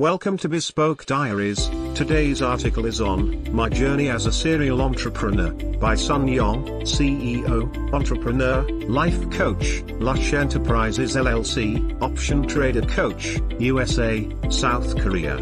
Welcome to Bespoke Diaries. Today's article is on My Journey as a Serial Entrepreneur by Sun Yong, CEO, Entrepreneur, Life Coach, Lush Enterprises LLC, Option Trader Coach, USA, South Korea.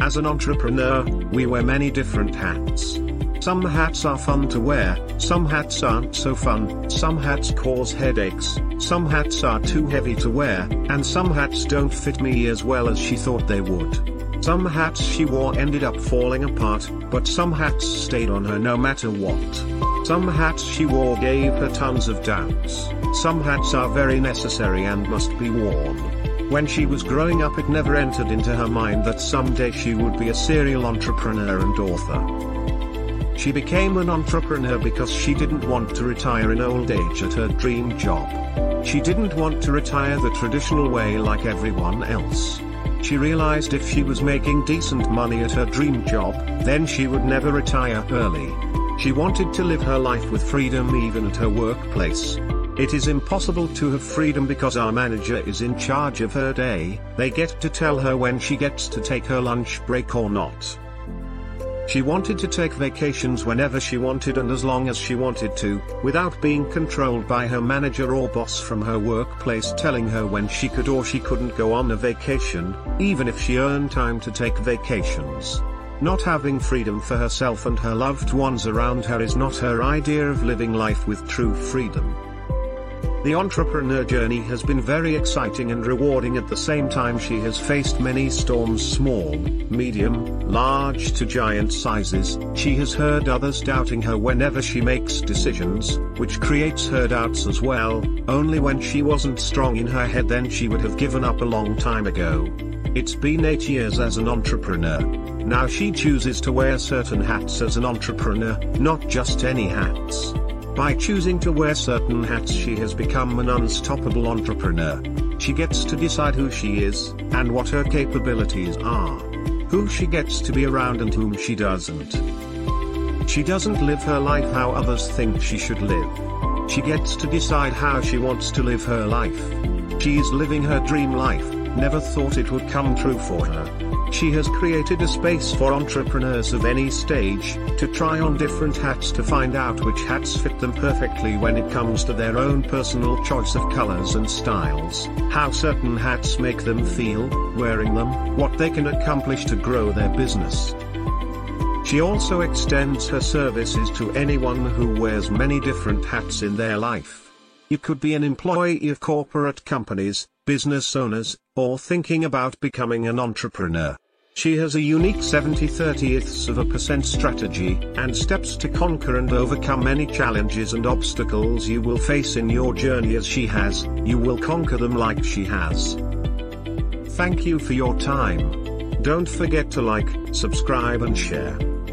As an entrepreneur, we wear many different hats. Some hats are fun to wear, some hats aren't so fun, some hats cause headaches, some hats are too heavy to wear, and some hats don't fit me as well as she thought they would. Some hats she wore ended up falling apart, but some hats stayed on her no matter what. Some hats she wore gave her tons of doubts. Some hats are very necessary and must be worn. When she was growing up it never entered into her mind that someday she would be a serial entrepreneur and author. She became an entrepreneur because she didn't want to retire in old age at her dream job. She didn't want to retire the traditional way like everyone else. She realized if she was making decent money at her dream job, then she would never retire early. She wanted to live her life with freedom even at her workplace. It is impossible to have freedom because our manager is in charge of her day, they get to tell her when she gets to take her lunch break or not. She wanted to take vacations whenever she wanted and as long as she wanted to, without being controlled by her manager or boss from her workplace telling her when she could or she couldn't go on a vacation, even if she earned time to take vacations. Not having freedom for herself and her loved ones around her is not her idea of living life with true freedom. The entrepreneur journey has been very exciting and rewarding at the same time she has faced many storms small, medium, large to giant sizes, she has heard others doubting her whenever she makes decisions, which creates her doubts as well, only when she wasn't strong in her head then she would have given up a long time ago. It's been 8 years as an entrepreneur. Now she chooses to wear certain hats as an entrepreneur, not just any hats. By choosing to wear certain hats she has become an unstoppable entrepreneur. She gets to decide who she is, and what her capabilities are. Who she gets to be around and whom she doesn't. She doesn't live her life how others think she should live. She gets to decide how she wants to live her life. She is living her dream life, never thought it would come true for her. She has created a space for entrepreneurs of any stage, to try on different hats to find out which hats fit them perfectly when it comes to their own personal choice of colors and styles, how certain hats make them feel, wearing them, what they can accomplish to grow their business. She also extends her services to anyone who wears many different hats in their life. You could be an employee of corporate companies, business owners, or thinking about becoming an entrepreneur. She has a unique 70 30ths of a percent strategy, and steps to conquer and overcome any challenges and obstacles you will face in your journey as she has, you will conquer them like she has. Thank you for your time. Don't forget to like, subscribe and share.